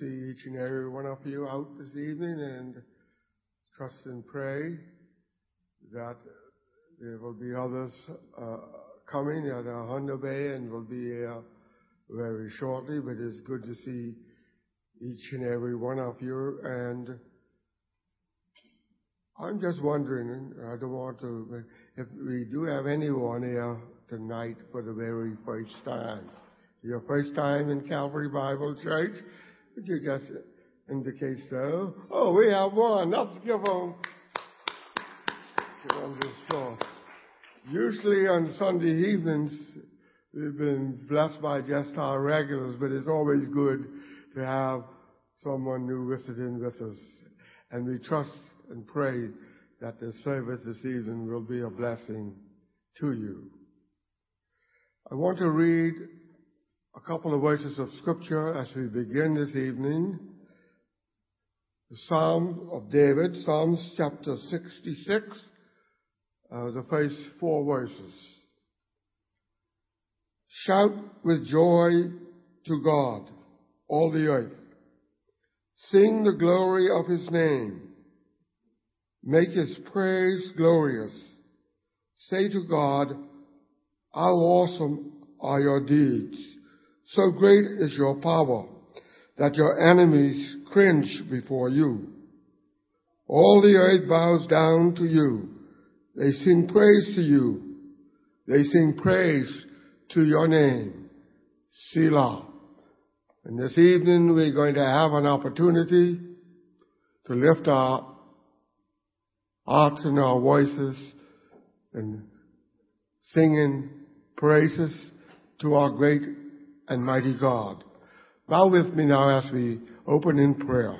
See each and every one of you out this evening and trust and pray that there will be others uh, coming at uh, Honda Bay and will be here very shortly, but it's good to see each and every one of you. And I'm just wondering, I don't want to, if we do have anyone here tonight for the very first time. Your first time in Calvary Bible Church? Would you just indicate so? Oh, we have one. Let's give them, them this. Usually on Sunday evenings, we've been blessed by just our regulars, but it's always good to have someone new visiting with us. And we trust and pray that the service this evening will be a blessing to you. I want to read a couple of verses of scripture as we begin this evening. The Psalm of David, Psalms chapter 66, uh, the first four verses. Shout with joy to God, all the earth. Sing the glory of his name. Make his praise glorious. Say to God, how awesome are your deeds. So great is your power that your enemies cringe before you. All the earth bows down to you. They sing praise to you. They sing praise to your name. Selah. And this evening we're going to have an opportunity to lift our hearts and our voices and singing praises to our great and mighty God. Bow with me now as we open in prayer.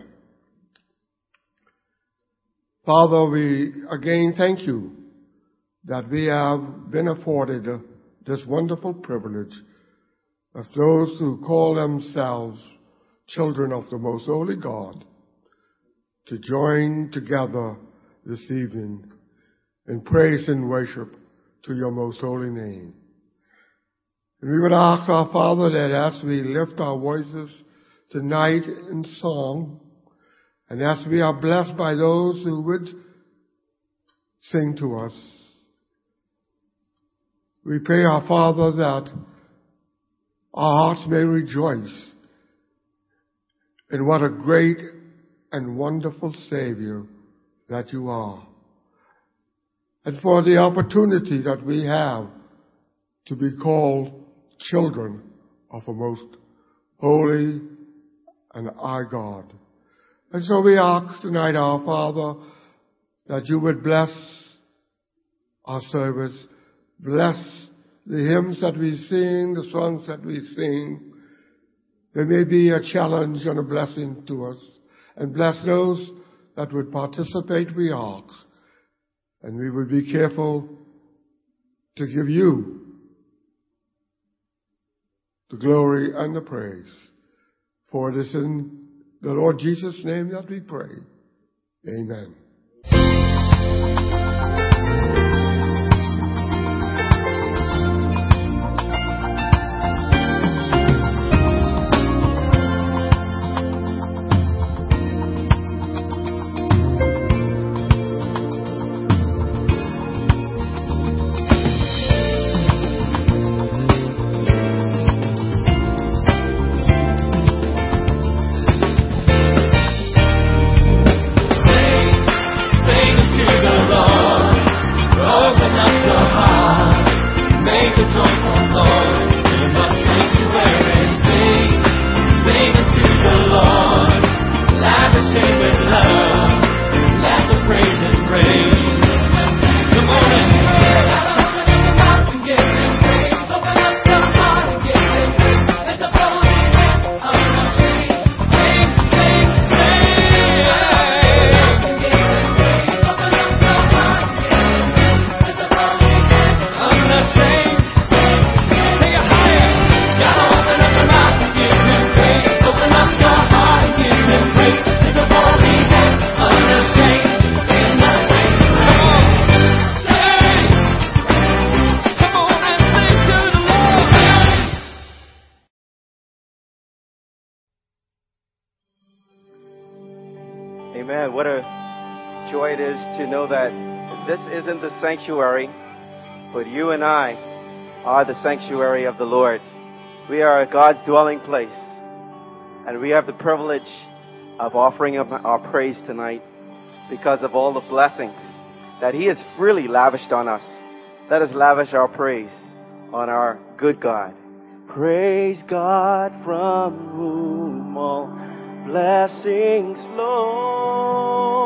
Father, we again thank you that we have been afforded this wonderful privilege of those who call themselves children of the most holy God to join together this evening in praise and worship to your most holy name. We would ask our Father that as we lift our voices tonight in song, and as we are blessed by those who would sing to us, we pray our Father that our hearts may rejoice in what a great and wonderful Savior that you are. And for the opportunity that we have to be called children of a most holy and high God. And so we ask tonight, our Father, that you would bless our service, bless the hymns that we sing, the songs that we sing. There may be a challenge and a blessing to us. And bless those that would participate, we ask. And we would be careful to give you the glory and the praise. For it is in the Lord Jesus' name that we pray. Amen. That this isn't the sanctuary, but you and I are the sanctuary of the Lord. We are God's dwelling place. And we have the privilege of offering up our praise tonight because of all the blessings that He has freely lavished on us. Let us lavish our praise on our good God. Praise God from whom all blessings flow.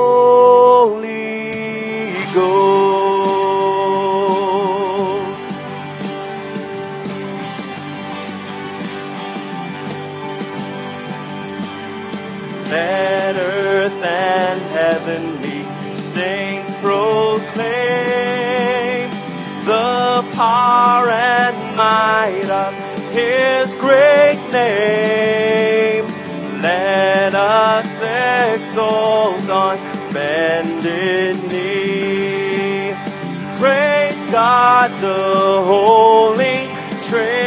and might of His great name. Let us exalt on bended knee. Praise God, the Holy Trinity.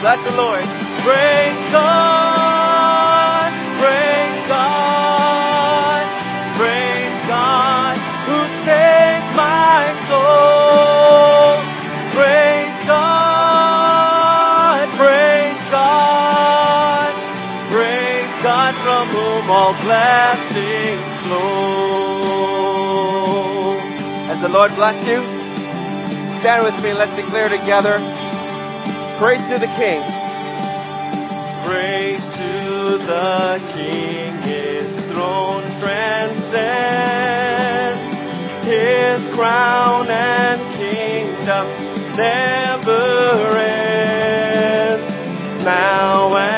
Bless the Lord. Praise God, Lord bless you, stand with me let's declare together. Praise to the King. Praise to the King, His throne transcends, His crown and kingdom never ends. Now and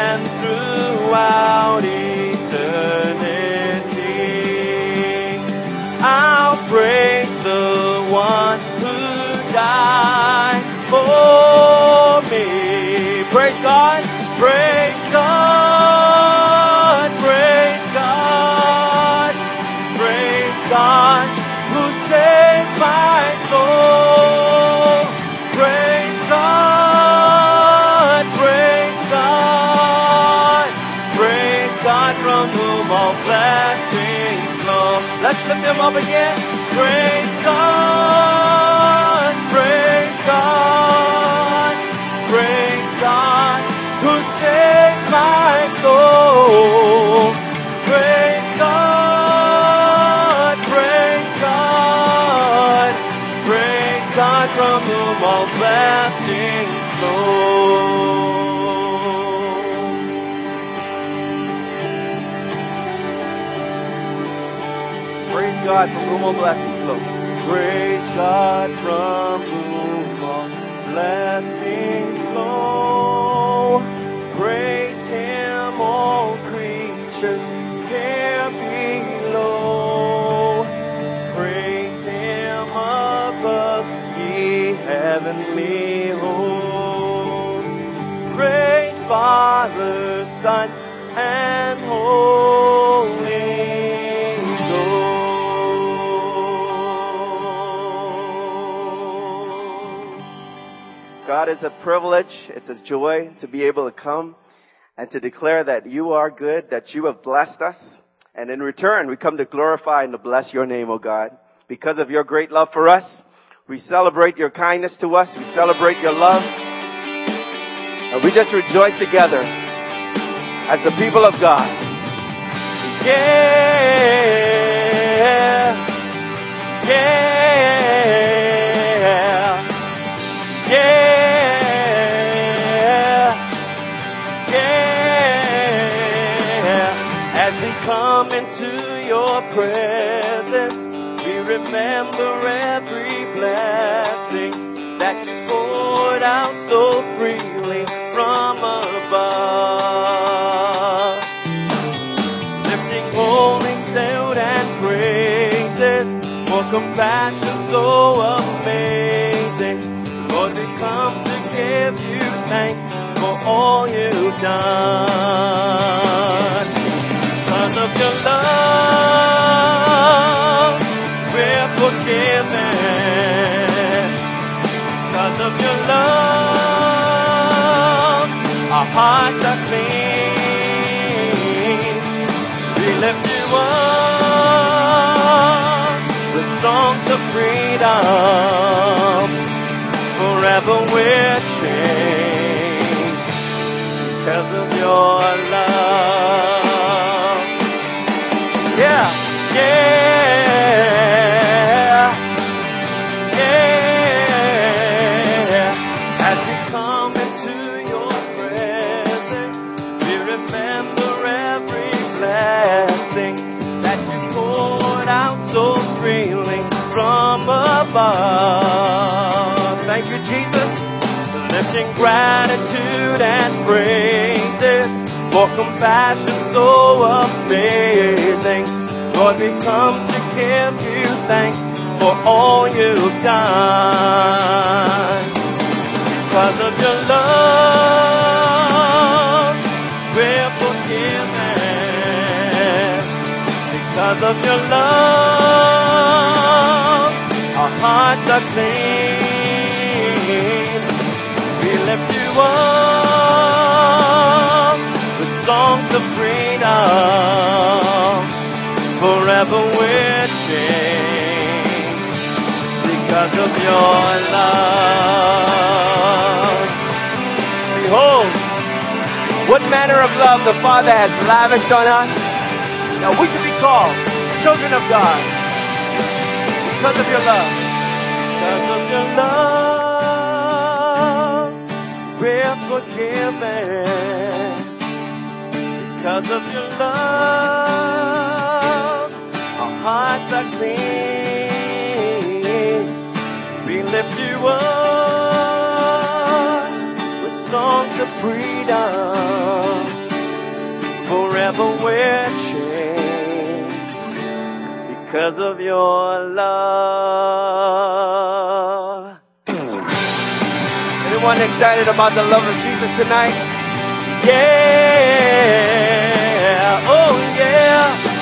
whom all blessings flow. Let's lift him up again. Praise God, praise God, praise God, who saved my soul. Praise God, praise God, praise God from whom all blessings God from whom all blessings. Praise God it's a privilege, it's a joy to be able to come and to declare that you are good, that you have blessed us. And in return, we come to glorify and to bless your name, O God. Because of your great love for us, we celebrate your kindness to us, we celebrate your love, and we just rejoice together as the people of God. Yeah, yeah, presence, we remember every blessing that you poured out so freely from above. Lifting holy sound and praises for compassion so amazing. Lord, we come to give you thanks for all you've done. Because of your love, Because of your love, our hearts are clean. We lift you up with songs of freedom. Forever we're changed because of your love. Yeah, yeah, lifting gratitude and praises for compassion so amazing. Lord, we come to give you thanks for all you've done. Because of your love, we're forgiven. Because of your love, our hearts are clean. Up with songs of freedom. Forever we're changed because of your love. Behold, what manner of love the Father has lavished on us, Now we should be called children of God because of your love. Because of your love, forgiven. Because of your love, our hearts are clean. We lift you up with songs of freedom. Forever we're changed because of your love. Excited about the love of Jesus tonight? Yeah. Oh yeah.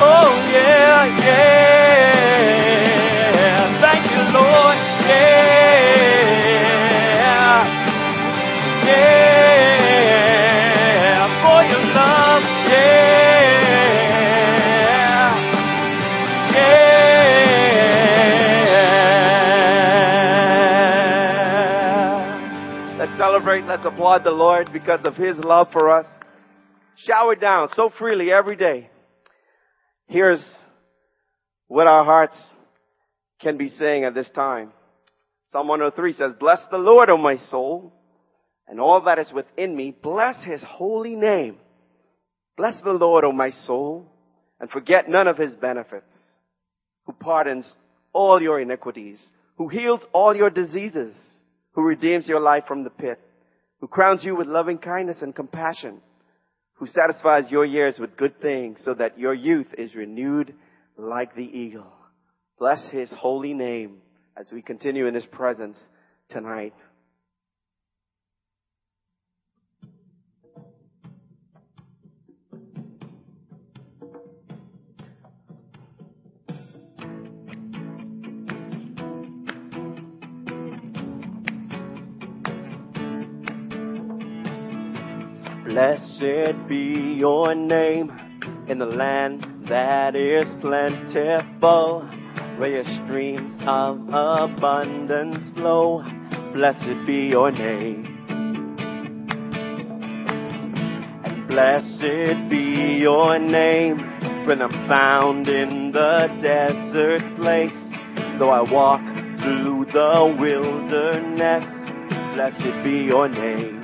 Oh yeah, yeah. Thank you, Lord. Yeah. Celebrate. Let's applaud the Lord because of His love for us. Shower down so freely every day. Here's what our hearts can be saying at this time. Psalm 103 says, Bless the Lord, O my soul, and all that is within me. Bless His holy name. Bless the Lord, O my soul, and forget none of His benefits, who pardons all your iniquities, who heals all your diseases, who redeems your life from the pit, who crowns you with loving kindness and compassion, who satisfies your years with good things so that your youth is renewed like the eagle. Bless his holy name as we continue in his presence tonight. Blessed be your name in the land that is plentiful, where your streams of abundance flow. Blessed be your name. And blessed be your name when I'm found in the desert place. Though I walk through the wilderness, blessed be your name.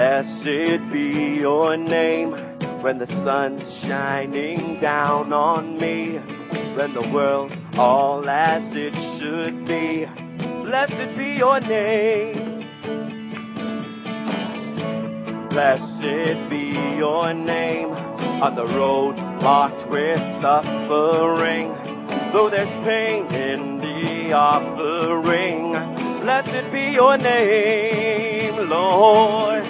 Blessed be your name when the sun's shining down on me. When the world's all as it should be. Blessed be your name. Blessed be your name on the road marked with suffering. Though there's pain in the offering, blessed be your name, Lord.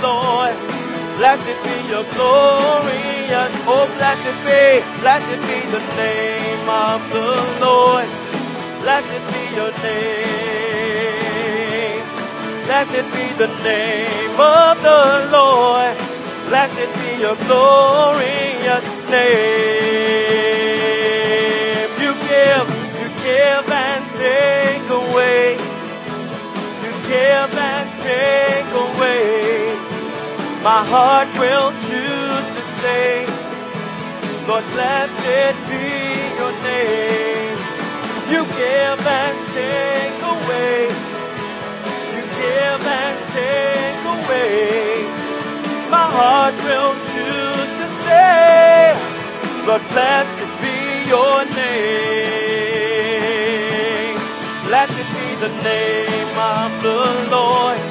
Blessed be your glorious. Oh, blessed be, blessed be the name of the Lord. Blessed be your name. Blessed be the name of the Lord. Blessed be your glorious name. You give, you give and take away. You give My heart will choose to say, Lord, blessed be your name. You give and take away. You give and take away. My heart will choose to say, Lord, blessed be your name. Blessed be the name of the Lord.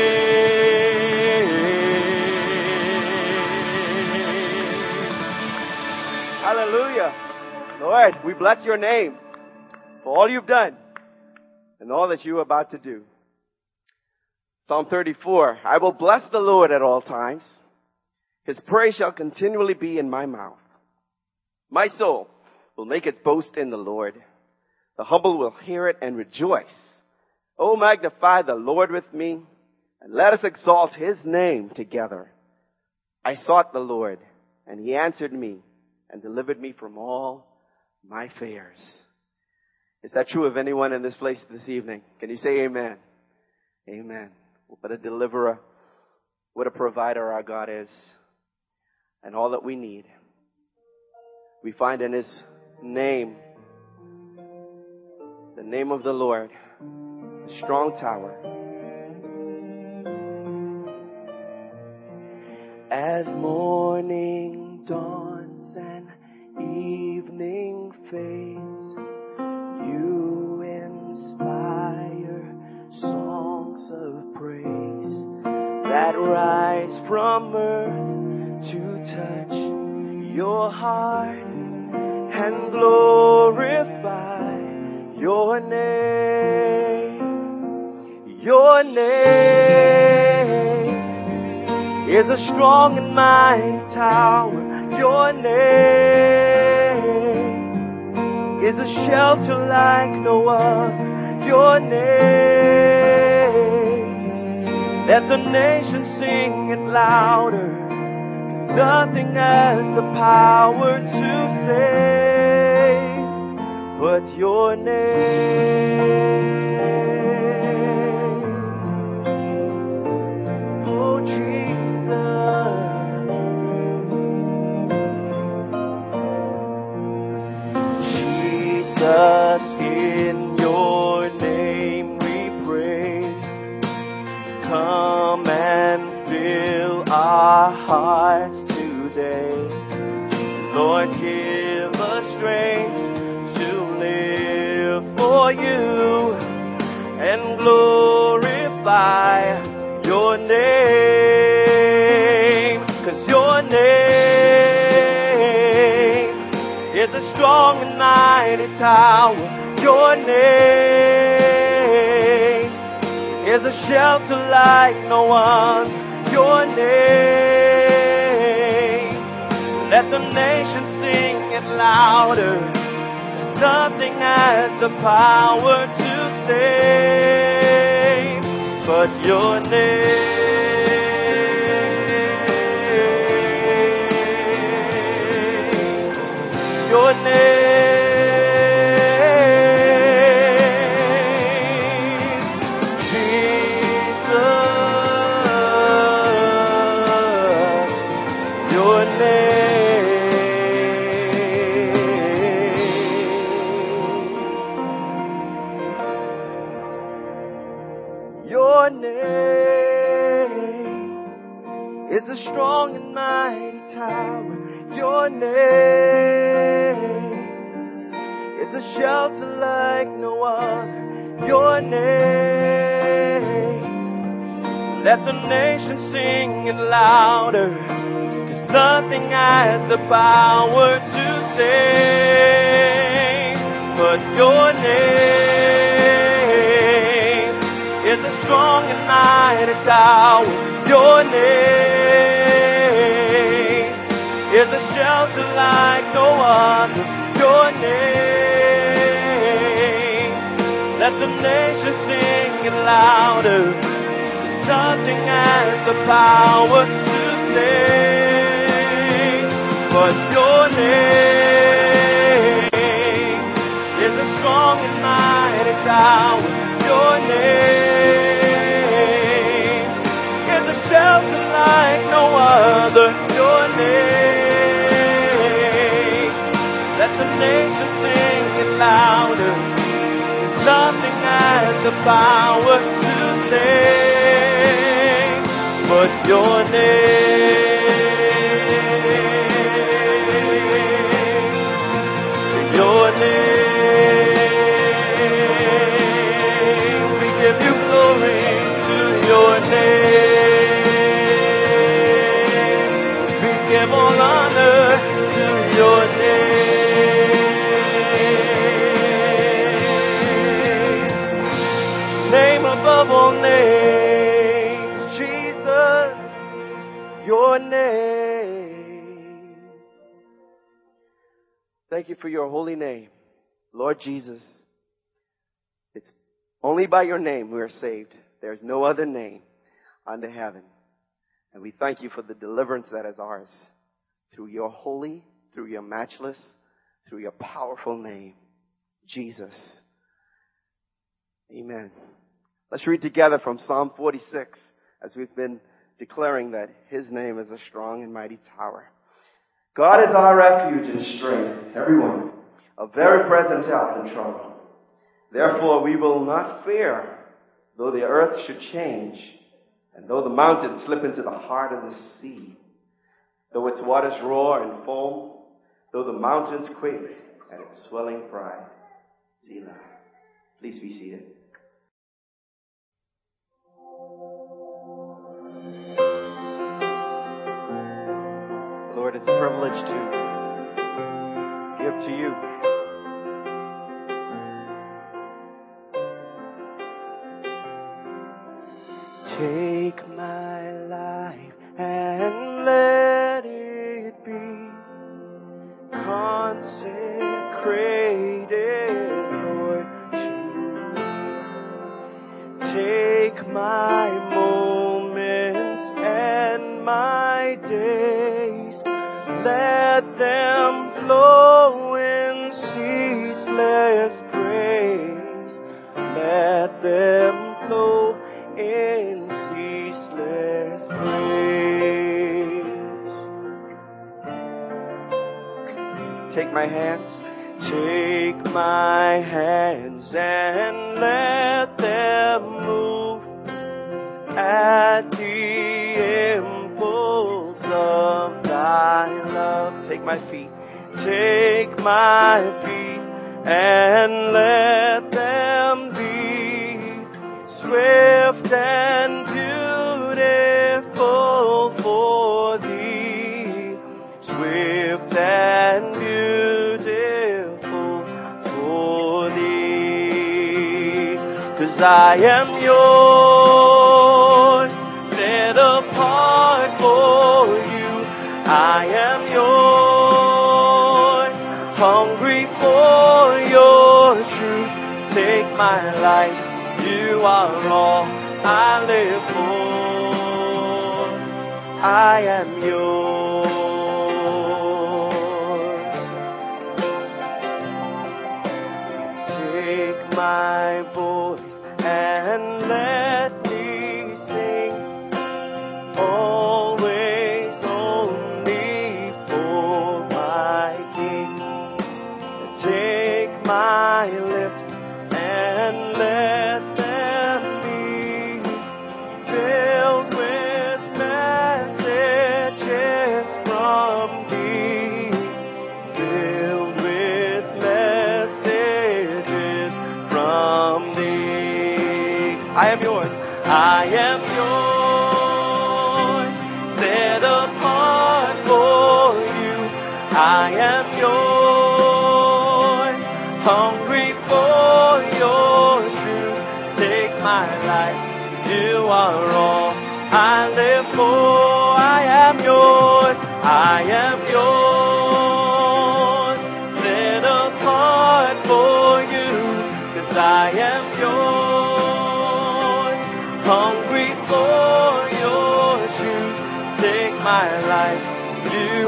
Lord, we bless your name for all you've done and all that you are about to do. Psalm 34, I will bless the Lord at all times. His praise shall continually be in my mouth. My soul will make its boast in the Lord. The humble will hear it and rejoice. Oh, magnify the Lord with me and let us exalt his name together. I sought the Lord and he answered me and delivered me from all my fears. Is that true of anyone in this place this evening? Can you say amen? Amen. What a deliverer, what a provider our God is, and all that we need. We find in His name, the name of the Lord, a strong tower. As morning dawns and evening fades, you inspire songs of praise that rise from earth to touch your heart and glorify your name. Your name is a strong and mighty tower. Your name is a shelter like no other. Your name. Let the nations sing it louder. 'cause nothing has the power to save but your name. our hearts today. Lord, give us strength to live for you and glorify your name. Cause your name is a strong and mighty tower. Your name is a shelter like no one your name. Let the nations sing it louder. Nothing has the power to save but your name. Your name. Your name is a shelter like no other. Your name. Let the nations sing it louder. Cause nothing has the power to save but your name is a strong and mighty tower. Your name is a shelter like no other. Your name. Let the nations sing it louder. Nothing has the power to save but your name is a strong and mighty tower. Your name is a shelter like no other. The nations sing it louder. Nothing has the power to save but your name. Your name. We give you glory to your name. Name. Thank you for your holy name, Lord Jesus. It's only by your name we are saved. There's no other name under heaven. And we thank you for the deliverance that is ours through your holy, through your matchless, through your powerful name, Jesus. Amen. Let's read together from Psalm 46 as we've been declaring that His name is a strong and mighty tower. God is our refuge and strength, everyone, a very present help in trouble. Therefore we will not fear, though the earth should change, and though the mountains slip into the heart of the sea, though its waters roar and foam, though the mountains quake at its swelling pride. Selah. Please be seated. It's a privilege to give to you. Let them flow in ceaseless praise. Let them flow in ceaseless praise. Take my hands, take my hands and let take my feet and let them be swift and beautiful for thee, swift and beautiful for thee, cause I am yours. my life. You are all I live for. I am yours.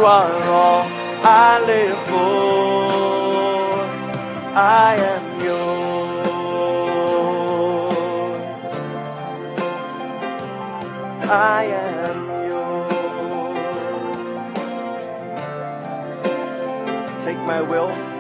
are all I live for. I am yours. I am yours. Take my will.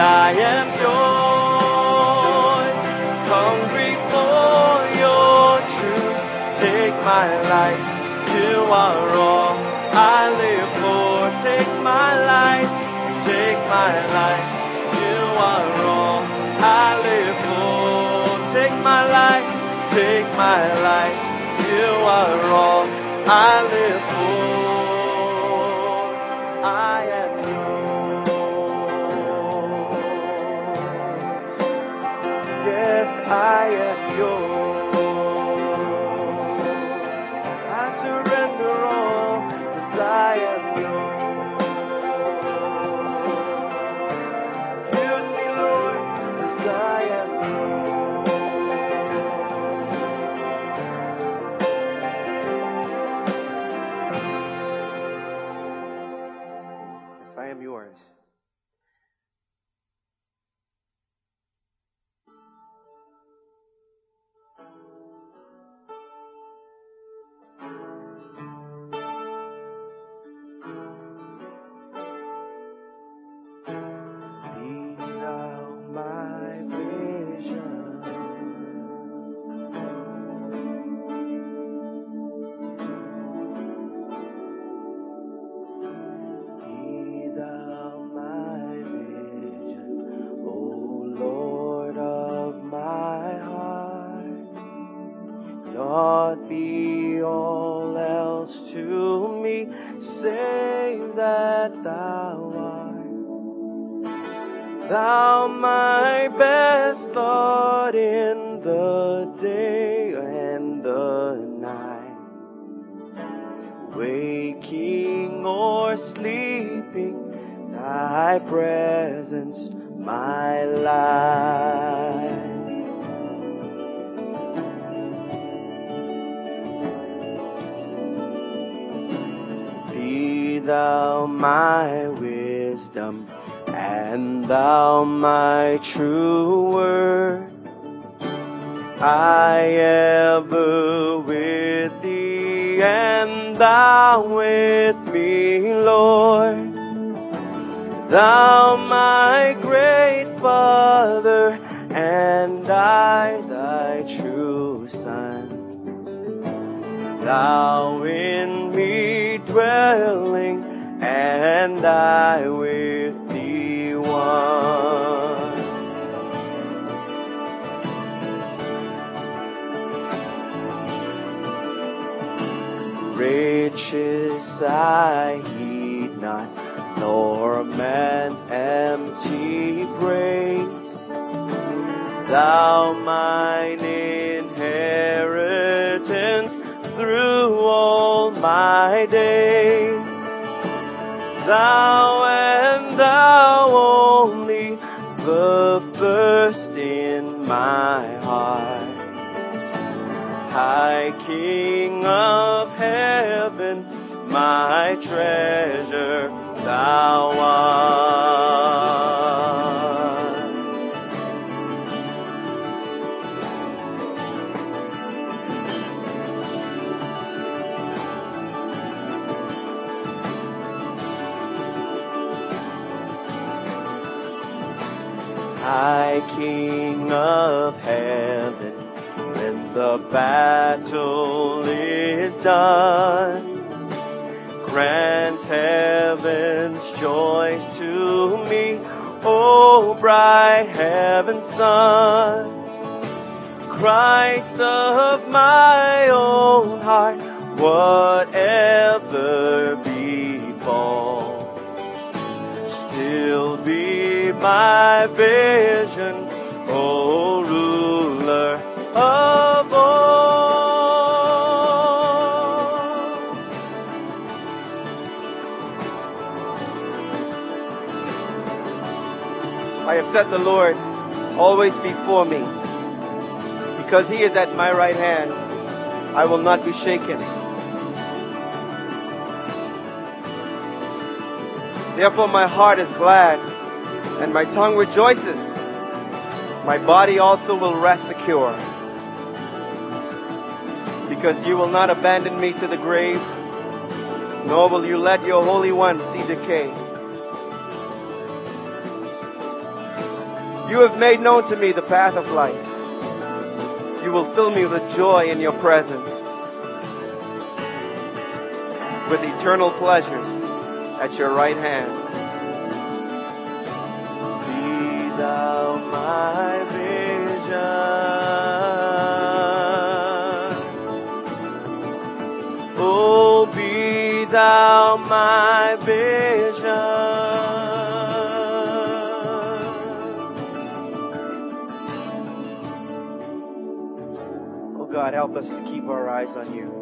I am yours, hungry for your truth. Take my life, you are all I live for. Take my life, take my life, you are all I live for. Take my life, take my life, you are all I live for. I am. I Save that thou art. Thou my best thought in the day and the night. Waking or sleeping, thy presence my life. Thou my wisdom, and thou my true word. I ever with thee, and thou with me, Lord. Thou my great Father, and I thy true Son. Thou in me dwelling, and I with thee one. Riches I heed not, nor man's empty praise. Thou mine inheritance through all my days. Thou and thou only, the first in my heart. High King of heaven, my treasure battle is done, grant heaven's joys to me, O bright heaven's sun. Christ of my own heart, whatever befall, still be my vision, I have set the Lord always before me. Because he is at my right hand, I will not be shaken. Therefore my heart is glad and my tongue rejoices. My body also will rest secure. Because you will not abandon me to the grave, nor will you let your Holy One see decay. You have made known to me the path of life. You will fill me with joy in your presence, with eternal pleasures at your right hand. Be thou my vision. Eyes on you.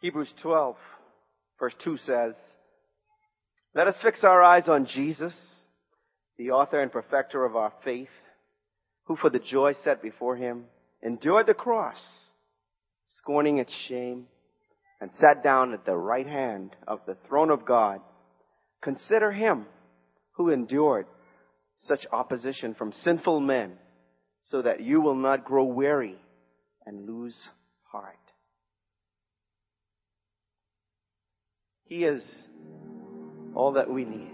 Hebrews 12, verse 2 says, Let us fix our eyes on Jesus, the author and perfecter of our faith, who for the joy set before him endured the cross, scorning its shame, and sat down at the right hand of the throne of God. Consider him who endured such opposition from sinful men, so that you will not grow weary and lose heart. He is all that we need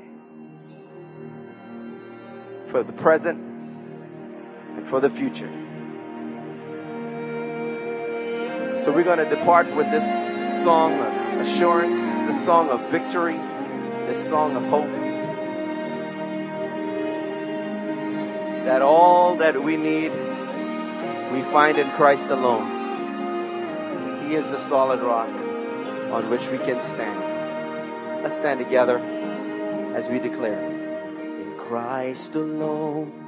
for the present and for the future. So we're going to depart with this song of assurance, this song of victory, this song of hope. That all that we need, we find in Christ alone. He is the solid rock on which we can stand. Let's stand together as we declare. In Christ alone,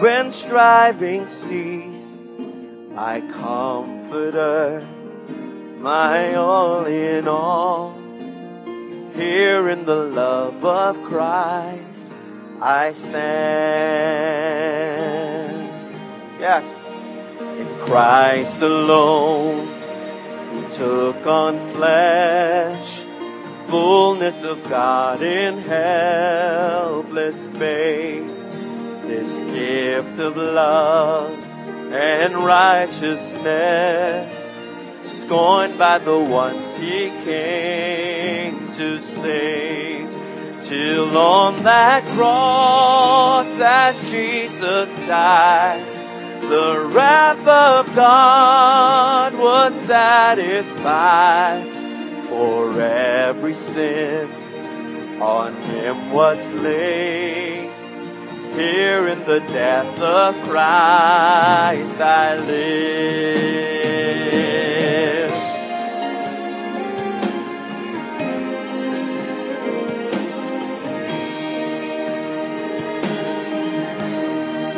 when striving cease, my comforter, my all in all, here in the love of Christ, I stand. Yes, in Christ alone who took on flesh, fullness of God in helpless faith, this gift of love and righteousness, scorned by the ones he came to save. Till on that cross as Jesus died, the wrath of God was satisfied for every sin on him was laid. Here in the death of Christ I live.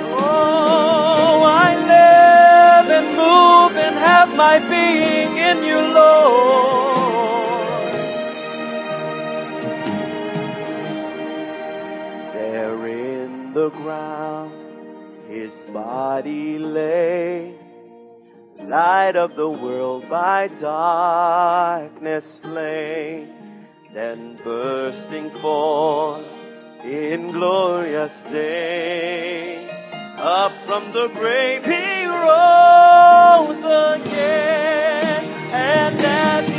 Oh, I live and move and have my being in you, Lord. The ground his body lay, light of the world by darkness slain, then bursting forth in glorious day. Up from the grave he rose again, and as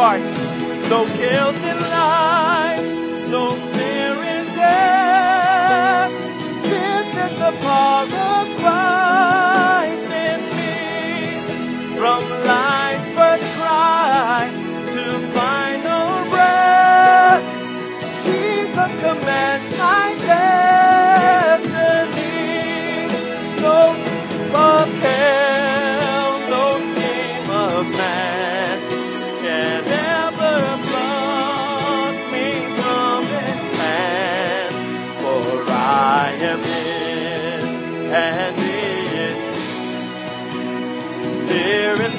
my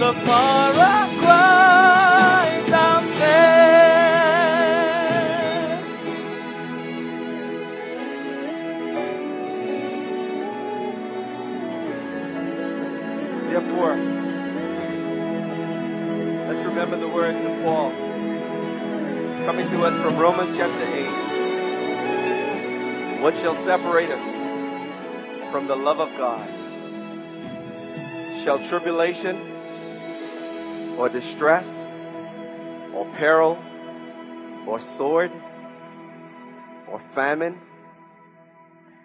the of Christ I'll stand. Therefore, let's remember the words of Paul coming to us from Romans chapter 8. What shall separate us from the love of God? Shall tribulation or distress or peril or sword or famine?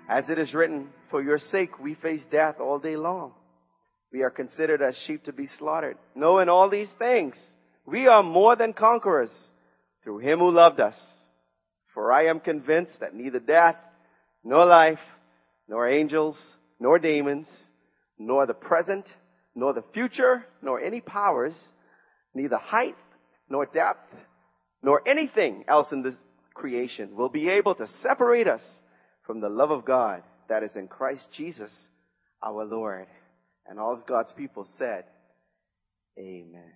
As it is written, for your sake we face death all day long. We are considered as sheep to be slaughtered. Knowing all these things, we are more than conquerors through him who loved us. For I am convinced that neither death, nor life, nor angels, nor demons, nor the present, nor the future, nor any powers, neither height, nor depth, nor anything else in this creation will be able to separate us from the love of God that is in Christ Jesus our Lord. And all of God's people said, Amen.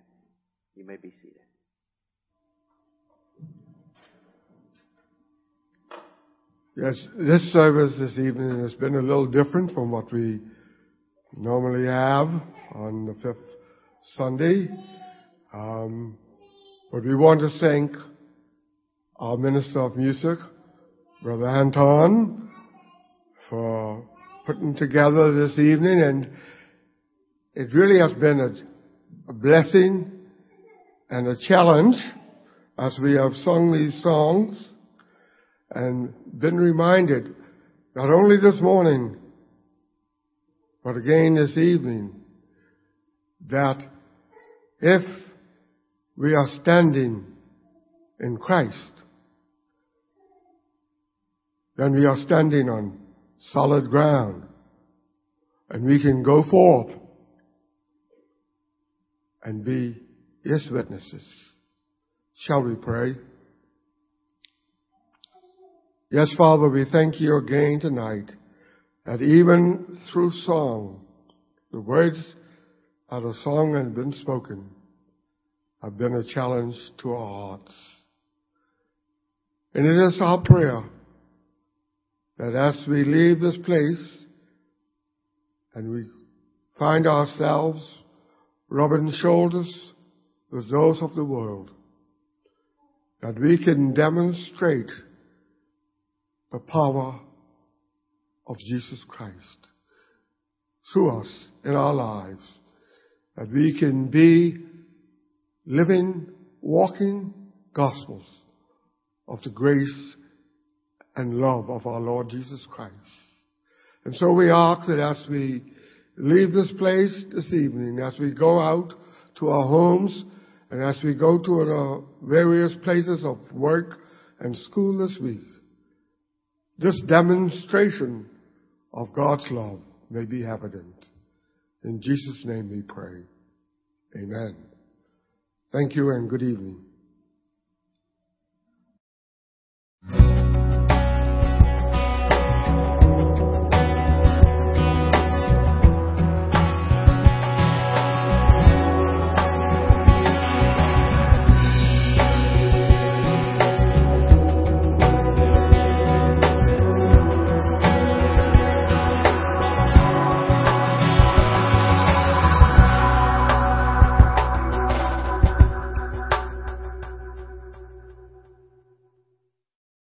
You may be seated. Yes, this service this evening has been a little different from what we normally have on the fifth Sunday. Um, but we want to thank our Minister of Music, Brother Anthone, for putting together this evening and it really has been a, a blessing and a challenge as we have sung these songs and been reminded, not only this morning, but again this evening, that if we are standing in Christ, then we are standing on solid ground and we can go forth and be His witnesses. Shall we pray? Yes, Father, we thank you again tonight that even through song, the words of the song have been spoken have been a challenge to our hearts. And it is our prayer that as we leave this place and we find ourselves rubbing shoulders with those of the world, that we can demonstrate the power of Jesus Christ through us in our lives. That we can be living, walking gospels of the grace and love of our Lord Jesus Christ. And so we ask that as we leave this place this evening, as we go out to our homes, and as we go to our various places of work and school this week, this demonstration of God's love may be evident. In Jesus' name we pray. Amen. Thank you and good evening.